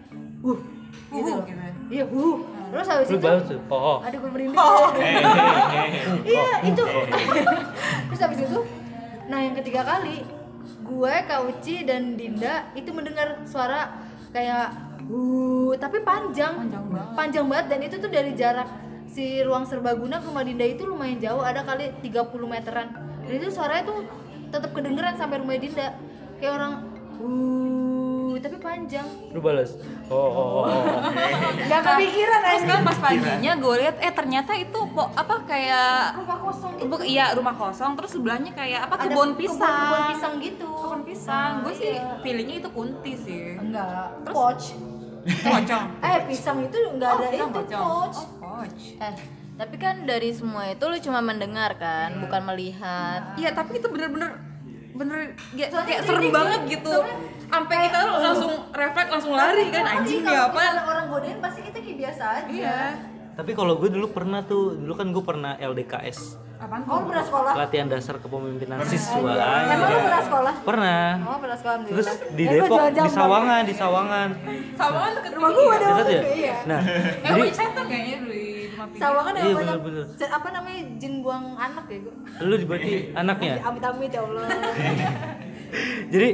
uh, gitu, loh. gitu. Iya, uh. Terus habis itu, baru tuh. Oh. aduh gue merinding. Iya itu. Terus habis itu, nah yang ketiga kali gue, Kak Uci dan Dinda itu mendengar suara kayak uh tapi panjang, Panjang banget. panjang banget dan itu tuh dari jarak si ruang serbaguna ke rumah Dinda itu lumayan jauh, ada kali 30 meteran. Dan itu suaranya tuh tetap kedengeran sampai rumah Dinda kayak orang uh tapi panjang. Lu balas. Oh, oh, oh. oh. Gak kepikiran Terus aja. kan pas paginya gue lihat eh ternyata itu po, apa kayak Rumah kosong gitu. iya rumah kosong terus sebelahnya kayak apa Ada kebun pisang Kebun pisang gitu. kebun pisang gue sih Iya. feelingnya itu kunti sih Enggak, poch. pocong Eh, pisang itu enggak ada pisang itu pocong. poch. oh poch eh tapi kan dari semua itu lu cuma mendengar kan bukan melihat iya tapi itu bener-bener bener ya, Soalnya kayak serem banget gitu sampai kita langsung refleks langsung lari kan anjing ya apa orang godain pasti kita kayak biasa aja. Iya. Tapi kalau gue dulu pernah tuh, dulu kan gue pernah LDKS, Oh, lu pernah sekolah? latihan dasar kepemimpinan siswa. Emang lu pernah sekolah? Pernah. Oh, pernah sekolah Terus di Eh, gua Depok, di Sawangan, di Sawangan. Sawangan deket Rumah gua dong. Dekat ya? Iya. Nah, Eh, jadi wih, setan kayaknya dulu pinggir. Sawangan Iya, yang banyak bener-bener. se- apa namanya jin buang anak ya gua. lu berarti anaknya. Amit-amit ya Allah. Jadi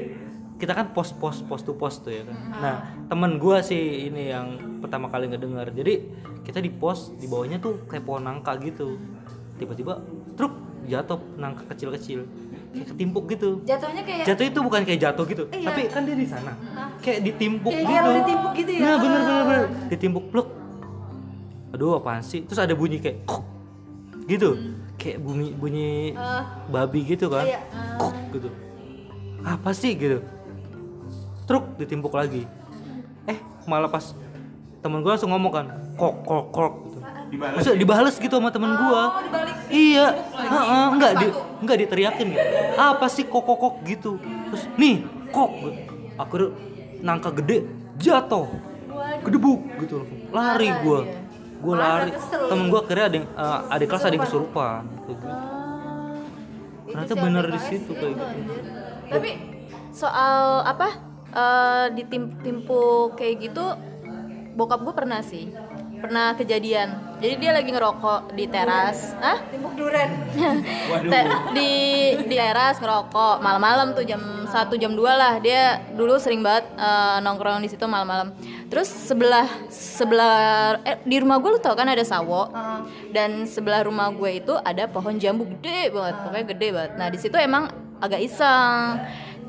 kita kan pos pos pos to pos tuh ya kan. Nah teman gua sih ini yang pertama kali ngedengar. Jadi kita di pos di bawahnya tuh kayak pohon nangka gitu. Tiba-tiba truk jatuh nangka kecil-kecil kayak ketimpuk gitu. Jatuhnya kayak Jatuh itu bukan kayak jatuh gitu, Iya. tapi kan dia di sana. Kayak ditimpuk Kayak- gitu. ditimpuk gitu ya? Nah, bener Ah. bener bener. Ditimpuk pluk. Aduh, apaan sih? Terus ada bunyi kayak kok gitu. Kayak bunyi bunyi Eh, babi gitu kan. Iya. Kok gitu. Apa sih gitu? Truk ditimpuk lagi. Eh, malah pas temen gue langsung ngomong kan, kok kok kok gitu. Maksudnya dibales gitu sama temen gua. Iya, heeh, enggak di enggak diteriakin gitu. Apa sih kok kok kok gitu. Terus nih, kok gitu. Akhirnya nangka gede jatuh. Gedebuk gitu langsung. Lari gua. Masa lari. kesel. Temen gua akhirnya ada yang eh, adik kelas ada yang kesurupan. Gitu. itu Ternyata bener di situ kayak gitu. Tapi soal apa eh ditimpu kayak gitu bokap gue pernah sih pernah kejadian. Jadi dia lagi ngerokok di teras. Ah Timpuk duren. Di di teras ngerokok. Malam-malam tuh jam 1 jam 2 lah. Dia dulu sering banget eh, nongkrong di situ malam-malam. Terus sebelah sebelah eh, di rumah gue lu tau kan ada sawo? Dan sebelah rumah gue itu ada pohon jambu gede banget. Pokoknya gede banget. Nah di situ emang agak iseng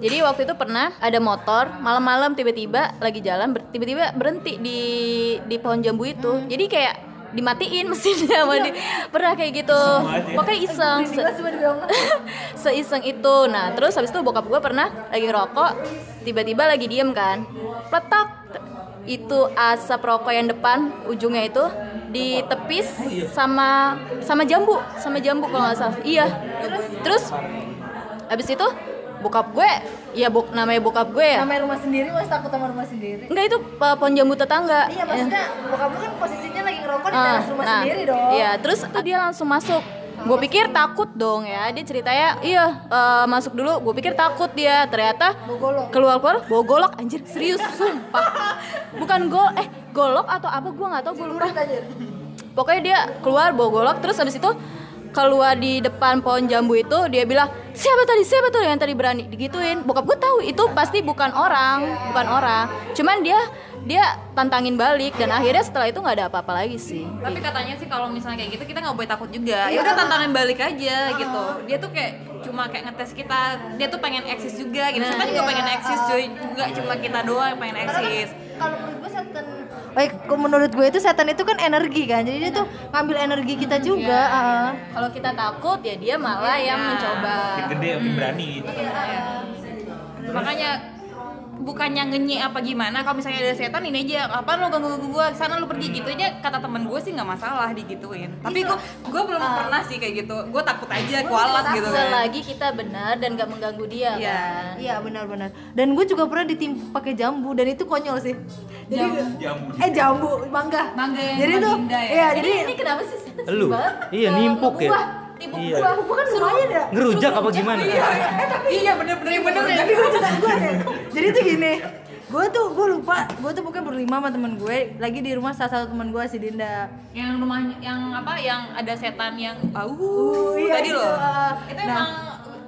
jadi waktu itu pernah ada motor malam-malam tiba-tiba lagi jalan ber- tiba-tiba berhenti di di pohon jambu itu. Jadi kayak dimatiin mesinnya sama dia pernah kayak gitu. Pokoknya iseng se- seiseng itu. Nah terus habis itu bokap gue pernah lagi ngerokok tiba-tiba lagi diem kan. Petak itu asap rokok yang depan ujungnya itu ditepis sama sama jambu sama jambu kalau nggak salah. Iya. Terus habis itu bokap gue ya bok namanya bokap gue ya Namanya rumah sendiri masih takut sama rumah sendiri. enggak itu uh, pohon jambu tetangga Iya maksudnya bokap lu kan posisinya lagi ngerokok di Ah, teras rumah nah, sendiri dong. Iya, terus tuh dia langsung masuk. Gue pikir takut dong ya. Dia ceritanya, iya eh, masuk dulu. Gue pikir takut dia. Ternyata Bogolok. keluar keluar bawa golok anjir serius sumpah. Bukan gol eh golok atau apa gue nggak tahu gue lupa. Pokoknya dia keluar bawa golok terus habis itu keluar di depan pohon jambu itu dia bilang siapa tadi siapa tuh yang tadi berani digituin bokap gue tahu itu pasti bukan orang bukan orang cuman dia dia tantangin balik dan akhirnya setelah itu nggak ada apa-apa lagi sih Tapi katanya sih kalau misalnya kayak gitu kita nggak boleh takut juga. Ya udah tantangan balik aja gitu. Dia tuh kayak cuma kayak ngetes kita. Dia tuh pengen eksis juga gitu. Kita juga pengen eksis cuy. Nggak cuma kita doang yang pengen eksis. Kalau menurut gue setan Baik, kok menurut gue itu setan itu kan energi kan, jadi dia tuh ngambil energi kita juga. ah. kalau kita takut ya dia malah yang mencoba Makin gede makin berani gitu. Makanya bukannya ngenyi apa gimana kalau misalnya ada setan ini aja apa lo ganggu ganggu gue sana lo pergi gitu aja kata temen gue sih nggak masalah digituin tapi gue gue belum pernah sih kayak gitu gue takut aja kualat gitu kan selagi kita benar dan gak mengganggu dia Iya. kan Iya benar-benar. Dan gue juga pernah ditimpa pakai jambu dan itu konyol sih. Jadi Jambu. eh jambu mangga. Mangga yang Jadi tuh Madinda ya? iya jadi ini kenapa sih Lu? Iya, Eh, nimpuk ya? Nimpuk Iya. buah. bukan lumayan ya. Ngerujak apa gimana? iya bener-bener yang bener ya Tapi gue cerita gue deh. Jadi tuh gini, gue tuh gue lupa, gue tuh pokoknya berlima sama temen gue lagi di rumah salah satu temen gue si Dinda. yang rumah yang apa yang ada setan yang au iya, tadi itu, loh ah. itu Nah. emang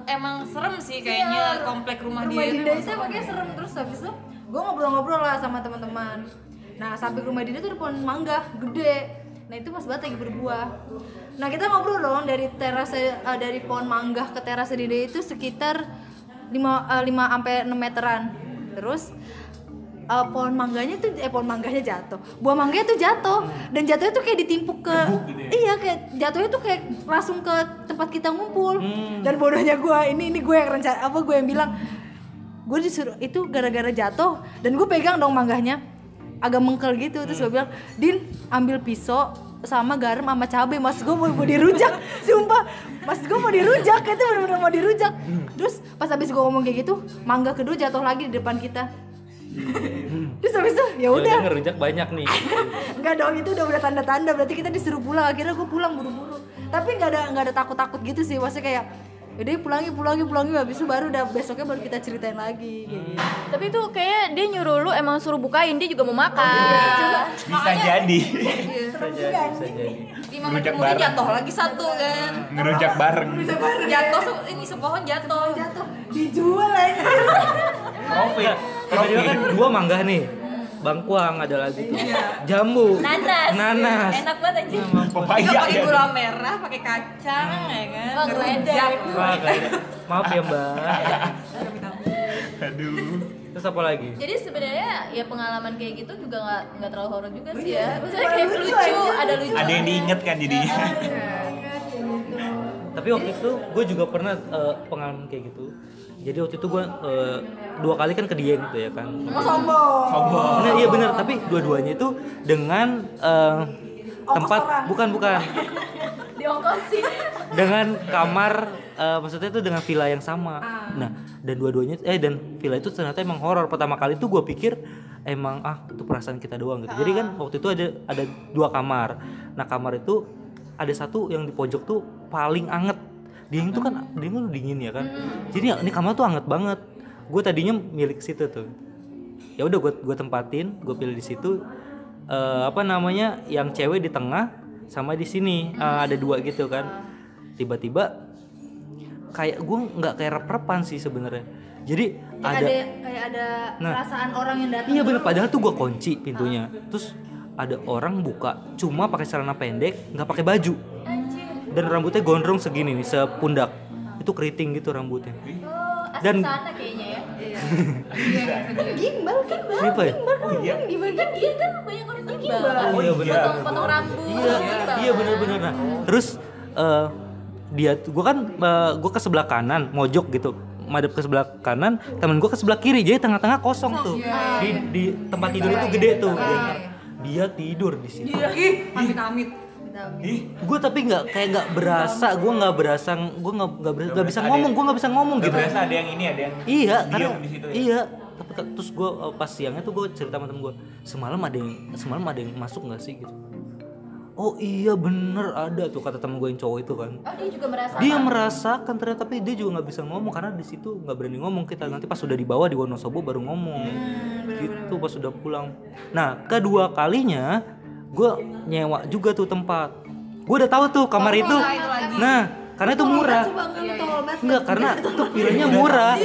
emang serem sih kayaknya komplek rumah, rumah dia Dinda itu pokoknya serem terus habis itu gue ngobrol-ngobrol lah sama teman-teman nah samping rumah Dinda tuh ada pohon mangga gede nah itu pas banget lagi berbuah nah kita ngobrol dong dari teras eh, dari pohon mangga ke teras Dinda itu sekitar 5 5 sampai 6 meteran. Terus eh, pohon mangganya tuh eh pohon mangganya jatuh. Buah mangganya tuh jatuh. Dan jatuhnya tuh kayak ditimpuk ke iya kayak jatuhnya tuh kayak langsung ke tempat kita ngumpul. Dan bodohnya gue ini ini gue yang rencana apa gue yang bilang gue disuruh itu gara-gara jatuh dan gue pegang dong mangganya agak mengkel gitu terus gue bilang din ambil pisau sama garam sama cabai. Mas gue mau, mau dirujak. Sumpah. Mas gue mau dirujak. Itu bener-bener mau dirujak. Terus pas habis gue ngomong kayak gitu mangga kedua jatuh lagi di depan kita. Terus habis itu ya udah. ngerujak banyak nih. Enggak dong itu udah udah tanda-tanda. Berarti kita disuruh pulang. Akhirnya gue pulang buru-buru. Tapi nggak ada nggak ada takut-takut gitu sih. Maksudnya kayak Yaudah pulangi pulangi pulangi habis itu baru udah besoknya baru kita ceritain lagi kayak gitu. Tapi itu kayak dia nyuruh lu emang suruh bukain dia juga mau makan. Bisa jadi. Bisa jadi, bisa jadi. lima menit kemudian jatuh lagi satu kan Ngerujak bareng. jatuh se- ini sepohon jatuh Jatuh dijual aja. Profit. Tiba-tiba kan dua mangga nih. Bangkuang ada lagi tuh. Jambu. Nanas. Nanas. Enak banget aja. Papaya pakai ya. gula merah pakai kacang ya kan Oh, ngerujak Wah, kayak- Maaf ya mbak. Aduh. Terus apa lagi? Jadi sebenarnya ya pengalaman kayak gitu juga nggak nggak terlalu horor juga sih ya. Maksudnya kayak lucu, ada lucu. Ada yang diinget kan jadinya. Tapi waktu itu gue juga pernah eh, pengalaman kayak gitu. Jadi waktu itu gue eh, dua kali kan ke Dieng gitu ya kan. Sombong. Nah iya benar, tapi dua-duanya itu dengan eh, tempat bukan bukan Diongkosin. dengan kamar eh, maksudnya itu dengan villa yang sama. Nah dan dua-duanya eh dan villa itu ternyata emang horor. Pertama kali itu gue pikir emang ah itu perasaan kita doang gitu. Jadi kan waktu itu ada ada dua kamar. Nah kamar itu ada satu yang di pojok tuh paling anget. Dingin tuh kan dingin tuh dingin ya kan. Jadi ini kamar tuh anget banget. Gue tadinya milik situ tuh. Ya udah gue gue tempatin, gue pilih di situ. Eh, apa namanya yang cewek di tengah sama di sini Eh, ada dua gitu kan. Tiba-tiba kayak gue nggak kayak rep-repan sih sebenarnya. Jadi Kayak ada, ada kayak ada Nah. perasaan orang yang datang. iya bener padahal tuh gue kunci pintunya. Terus ada orang buka cuma pakai celana pendek nggak pakai baju dan rambutnya gondrong segini nih sepundak. Itu keriting gitu rambutnya. Oh, Dan- sana kayaknya ya. gimbal gimbal. siapa ya? Oh iya. Gimana kan dia kan banyak orang gimbal. oh iya bener Potong, potong rambut. iya gimbal. iya bener-bener nah terus eh, dia gue kan gue ke sebelah kanan mojok gitu. Madep ke sebelah kanan temen gue ke sebelah kiri jadi tengah-tengah kosong tuh. Di di tempat tidur itu gede tuh dia tidur di situ. Ih amit Ih, gue tapi nggak kayak nggak berasa gue nggak berasa gue nggak nggak bisa ngomong gue nggak bisa ngomong Gak gitu. berasa ada yang ini ada yang iya diem karena di situ ya? iya. Tapi terus gue pas siangnya tuh gue cerita sama temen gue semalam ada yang semalam ada yang masuk nggak sih? Gitu. Oh iya bener ada tuh kata temen gue yang cowok itu kan. Oh, dia juga merasa. dia merasakan ternyata tapi dia juga nggak bisa ngomong karena di situ nggak berani ngomong. Kita nanti pas sudah dibawa di Wonosobo baru ngomong. Gitu pas sudah pulang. Nah kedua kalinya gue nyewa juga tuh tempat. Gue udah tahu tuh kamar itu. nah karena itu murah. enggak karena itu pilihnya murah.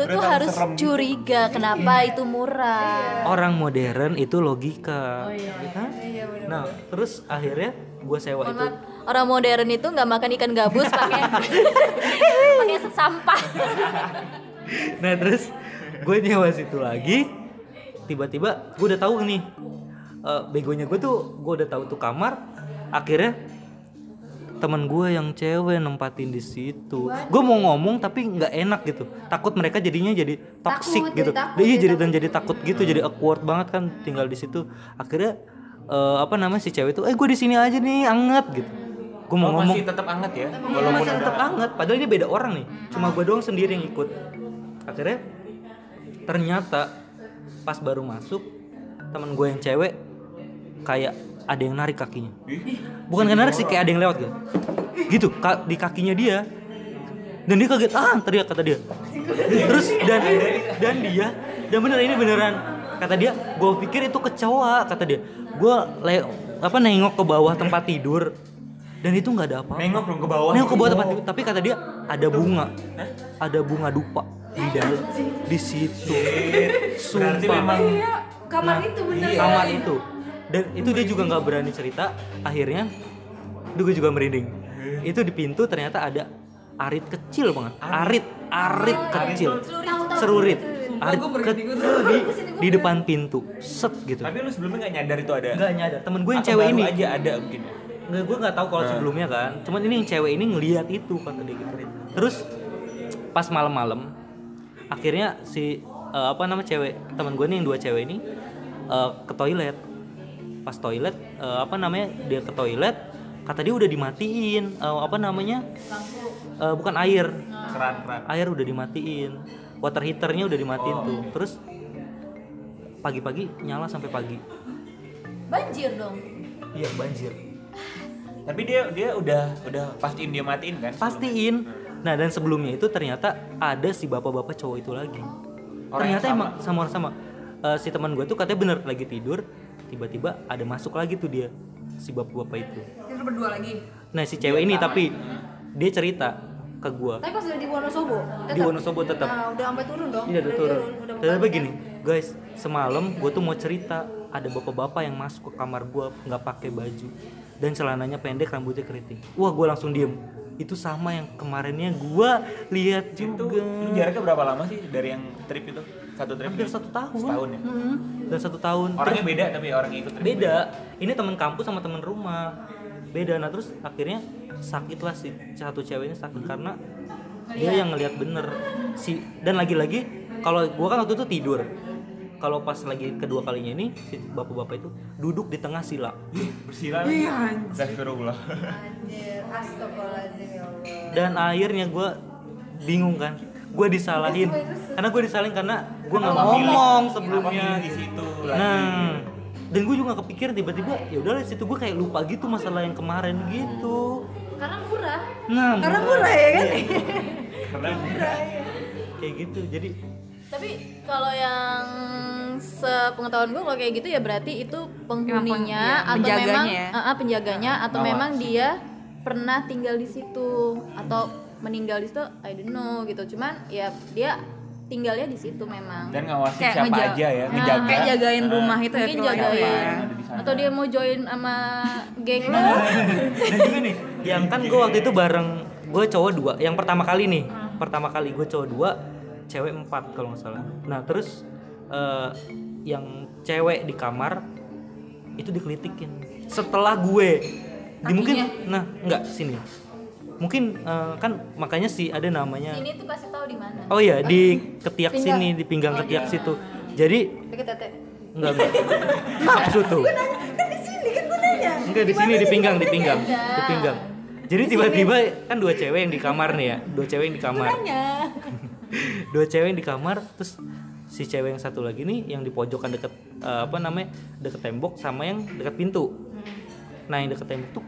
Lu tuh harus curiga kenapa itu murah. orang modern itu logika. Ya kan? nah terus akhirnya gue sewa itu. Mohon Orang modern itu nggak makan ikan gabus pakai pakai sampah. nah terus gue nyewa situ lagi. Tiba-tiba gue udah tahu nih eh, begonya gue tuh gue udah tahu tuh kamar. Akhirnya teman gue yang cewek nempatin di situ. Gue mau ngomong tapi nggak enak gitu. Takut mereka jadinya jadi toxic Takut, gitu. jadi takut, iya jadi jadi dan jadi takut gitu jadi awkward banget kan tinggal di situ. Akhirnya eh, apa namanya si cewek itu eh gue di sini aja nih anget gitu. Gue mau Oh, ngomong. masih tetap anget ya. Walaupun Walaupun masih tetap anget, padahal ini beda orang nih. Cuma gue doang sendiri yang ikut. Akhirnya ternyata pas baru masuk teman gue yang cewek kayak ada yang narik kakinya. Bukan kayak narik sih kayak ada yang lewat gitu. Gitu ka- di kakinya dia. Dan dia kaget, ah teriak kata dia. Terus dan dan dia dan bener ini beneran kata dia, gue pikir itu kecoa kata dia. Gue le apa nengok ke bawah tempat tidur dan itu nggak ada apa-apa. nengok dong ke bawah. Nengok ke bawah tempat tidur, tapi kata dia ada bunga. Ada bunga dupa di dalam di situ. Berarti Sumpah. memang kamar itu bener Iya, kamar itu. Dan itu dia juga nggak berani cerita. Akhirnya, gue juga merinding. Itu di pintu ternyata ada arit kecil banget. Arit, arit kecil. Serurit. Arit kecil di, di depan pintu. Set gitu. Tapi lu sebelumnya gak nyadar itu ada. Nggak nyadar. Temen gue yang Atau cewek ini. aja ada mungkin. ya? Nggak, gue nggak tahu kalau sebelumnya kan. Cuman ini yang cewek ini ngelihat itu kata dia gitu. Terus pas malam-malam, akhirnya si eh, apa nama cewek teman gue nih yang dua cewek ini eh, ke toilet. Pas toilet, eh, apa namanya dia ke toilet, kata dia udah dimatiin. eh, apa namanya? Eh, bukan air, Keran-keran. air udah dimatiin. Water heaternya udah dimatiin tuh. Terus pagi-pagi nyala sampai pagi banjir dong iya banjir Tapi dia dia udah udah pastiin dia matiin kan? pastiin nah dan sebelumnya itu ternyata ada si bapak-bapak cowok itu lagi Orang yang ternyata sama. emang sama orang sama Eh, si teman gue tuh katanya bener lagi tidur tiba-tiba ada masuk lagi tuh dia si bapak-bapak itu Itu berdua lagi. nah si cewek ini tapi dia cerita ke gue Tapi pas udah di Wonosobo, di Wonosobo tetap Nah, udah sampai turun dong. Iya udah Udah turun. udah Ternyata begini, guys, semalam gue tuh mau cerita ada bapak-bapak yang masuk ke kamar gue nggak pakai baju dan celananya pendek, rambutnya keriting. Wah, gue langsung diem. Itu sama yang kemarinnya gue lihat Itu juga. lu jaraknya berapa lama sih dari yang trip itu? Satu trip? Hampir gitu? satu tahun. Setahun ya? Mm-mm. Dan satu tahun. Orangnya beda tapi orang yang ikut trip beda. Ini teman kampus sama teman rumah. Beda. Nah terus akhirnya sakit lah si satu cewek ini sakit karena dia yang ngelihat bener si dan lagi-lagi kalau gua kan waktu itu tidur kalau pas lagi kedua kalinya ini si bapak-bapak itu duduk di tengah sila Bersila. Astagfirullah. Anjir, ya Allah. dan akhirnya gua bingung kan gue disalahin karena gue disalahin karena gue nggak ngomong. sebelumnya di situ nah dan gue juga gak kepikiran tiba-tiba ya udah di situ gue kayak lupa gitu masalah yang kemarin gitu. Karena murah. Nah Karena murah. ya kan? Karena kayak gitu jadi tapi kalau yang sepengetahuan gue kalau kayak gitu ya berarti itu penghuninya iya, atau penjaganya memang ya. Ah, ah, penjaganya atau Ngawas. memang dia pernah tinggal di situ atau meninggal di situ I don't know gitu. Cuman ya dia tinggalnya di situ memang dan ngawasin Kayak siapa ngeja- aja ya, Nah, ngejaga. kayak jagain rumah itu ya mungkin jagain ya. atau dia mau join sama geng lo dan juga nih yang kan gue waktu itu bareng gue cowok dua yang pertama kali nih pertama kali gue cowok dua cewek empat kalau nggak salah nah terus eh, yang cewek di kamar itu dikelitikin setelah gue di mungkin nah nggak sini mungkin eh, kan makanya sih ada namanya sini tuh kasih tahu di mana. Oh iya di ketiak sini di pinggang ketiak situ. Jadi Deket tete. enggak enggak. Nafsu tuh. Kan di sini kan gue nanya. Enggak di sini di pinggang, di pinggang, di pinggang. Jadi tiba-tiba kan dua cewek yang di kamar nih ya, dua cewek yang di kamar. dua cewek yang di kamar, terus si cewek yang satu lagi nih yang di pojokan deket eh, apa namanya deket tembok sama yang deket pintu. Nah yang deket tembok tuh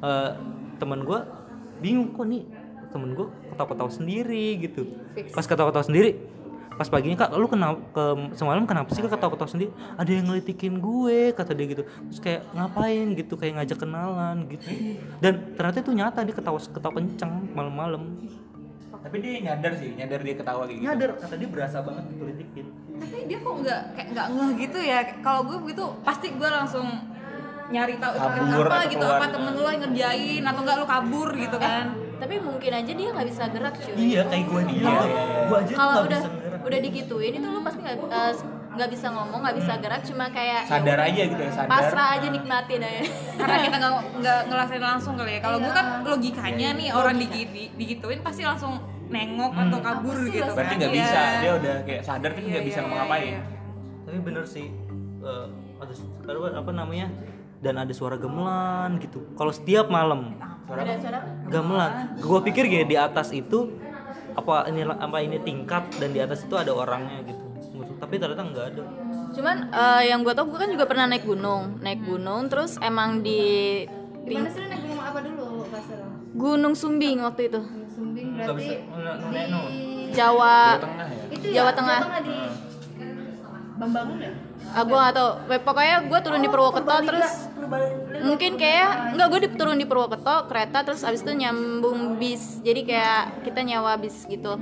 eh, teman gue bingung kok nih? temen gue ketawa-ketawa sendiri gitu. Pas ketawa-ketawa sendiri, pas paginya kak lu kenapa ke semalam kenapa sih kak ketawa-ketawa sendiri? Ada yang ngelitikin gue kata dia gitu. Terus kayak ngapain? gitu kayak ngajak kenalan gitu. Dan ternyata itu nyata dia ketawa ketawa kenceng malam-malam. Tapi dia nyadar sih, nyadar dia ketawa kayak gitu. nyadar kata dia berasa banget dikelitikin tapi dia kok nggak kayak nggak ngeh gitu ya? Kalau gue begitu pasti gue langsung nyari tahu Kabur apa gitu keluar. apa temen lo yang ngerjain atau enggak lo kabur gitu kan tapi mungkin aja dia nggak bisa gerak cuy iya kayak gue nih Iya, iya, gue aja kalau udah bisa gerak. udah digituin itu lu pasti nggak eh, nggak bisa ngomong nggak bisa gerak cuma kayak ya Sadar aja gitu ya, sadar. pasrah aja nikmatin aja karena kita nggak nggak ngerasain langsung kali ya kalau gue kan logikanya nih orang digi, di- digituin pasti langsung nengok atau kabur gitu Berarti kan. nggak Iya. bisa, dia udah kayak sadar tapi Iya, nggak bisa iya, ngapa-ngapain. iya. tapi bener sih eh, ada apa namanya dan ada suara gemelan gitu. Kalau setiap malam. Ada suara apa? gamelan. gue pikir gini di atas itu apa ini apa ini tingkat dan di atas itu ada orangnya gitu. Tapi ternyata nggak ada. Cuman eh, yang gue tau gue kan juga pernah naik gunung. Naik gunung terus emang di Di mana sih lu naik gunung? Apa dulu pasar? Gunung Sumbing waktu itu. Sumbing berarti nggak no Jawa. Tengah ya. itu Jawa ya, Tengah. di Bambangan ya? ah gue gak tau pokoknya gue turun di Purwokerto terus mungkin kayak enggak gue turun di Purwokerto kereta terus abis itu nyambung bis. Jadi kayak kita nyewa bis gitu.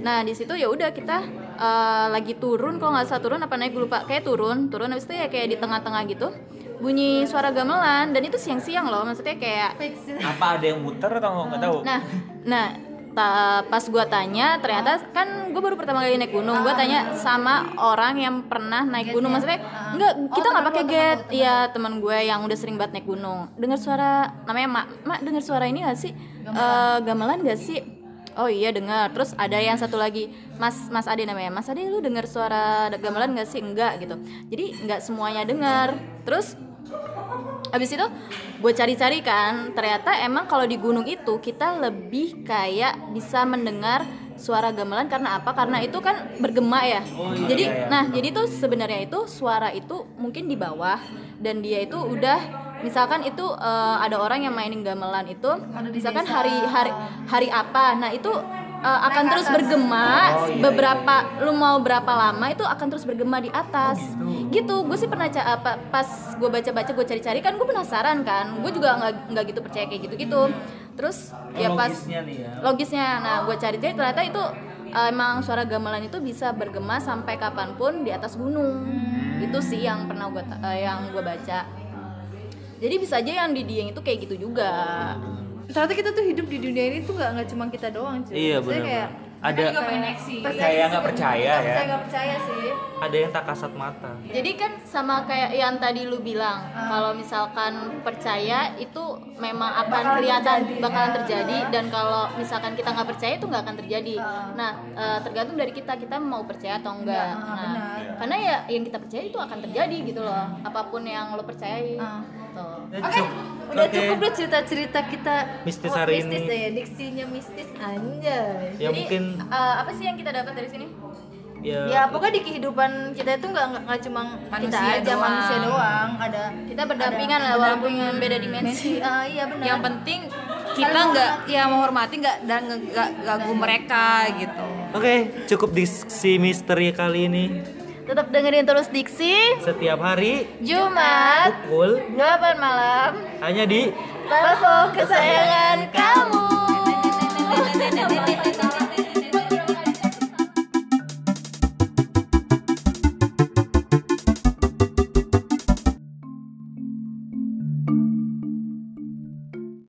Nah di situ ya udah kita eh, lagi turun kalau nggak salah turun apa naik gue lupa. Kayak turun turun abis itu ya kayak di tengah-tengah gitu. Bunyi suara gamelan dan itu siang-siang loh. Maksudnya kayak Apa ada yang muter atau nggak tahu? Nah, nah ta- pas gua tanya ternyata kan gue baru pertama kali naik gunung. Gua tanya sama orang yang pernah naik gunung. Maksudnya enggak kita nggak pakai gate. Iya teman gue yang udah sering banget naik gunung. Dengar suara namanya Mak. Mak dengar suara ini gak sih? Eh, gamelan gak sih? Oh iya dengar. Terus ada yang satu lagi, Mas Mas Ade namanya. Mas Ade lu dengar suara gamelan gak sih? Enggak gitu. Jadi nggak semuanya dengar. Terus Habis itu gue cari-cari kan, ternyata emang kalau di gunung itu kita lebih kayak bisa mendengar suara gamelan karena apa? Karena itu kan bergema ya. jadi nah, jadi tuh sebenarnya itu suara itu mungkin di bawah dan dia itu udah misalkan itu eh, ada orang yang mainin gamelan itu misalkan hari hari hari apa. Nah, itu eh, akan terus bergema beberapa lu mau berapa lama itu akan terus bergema di atas. Gitu. Gue sih pernah apa pas gue baca baca gue cari cari kan gue penasaran kan. Gue juga nggak nggak gitu percaya kayak gitu gitu terus ya pas Logisnya nih ya. logisnya. Nah gue cari cari ternyata itu uh, emang suara gamelan itu bisa bergema sampai kapan pun di atas gunung. Itu sih yang pernah gue yang gue baca. Jadi bisa aja yang di Dieng itu kayak gitu juga ternyata kita tuh hidup di dunia ini tuh nggak nggak cuma kita doang cuy Iya Maksudnya benar. kayak Ada Percaya nggak percaya ya. saya nggak percaya sih ada yang tak kasat mata. Jadi kan sama kayak yang tadi lu bilang, kalau misalkan percaya itu memang akan kelihatan bakalan terjadi dan kalau misalkan kita nggak percaya itu nggak akan terjadi. Nah, eh, tergantung dari kita kita mau percaya atau enggak. Nah, karena ya yang kita percaya itu akan terjadi gitu loh, apa pun yang lo percayai. Gitu. Oke, cuk. udah Oke. cukup deh cerita-cerita kita Mistis Oh, hari mistis ini. ya, diksinya mistis anjay. Ya Jadi mungkin eh, apa sih yang kita dapat dari sini? ya, Ya pokoknya di kehidupan kita itu nggak nggak- cuma kita Manusia aja doang. manusia doang, ada Kita berdampingan lah walaupun beda dimensi. Ah iya benar. yang penting kita nggak ya menghormati nggak dan nggak ganggu mereka gitu Oke, cukup diksi misteri kali ini. Tetap dengerin terus Diksi setiap hari Jumat pukul 8 malam hanya di Platform kesayangan kamu.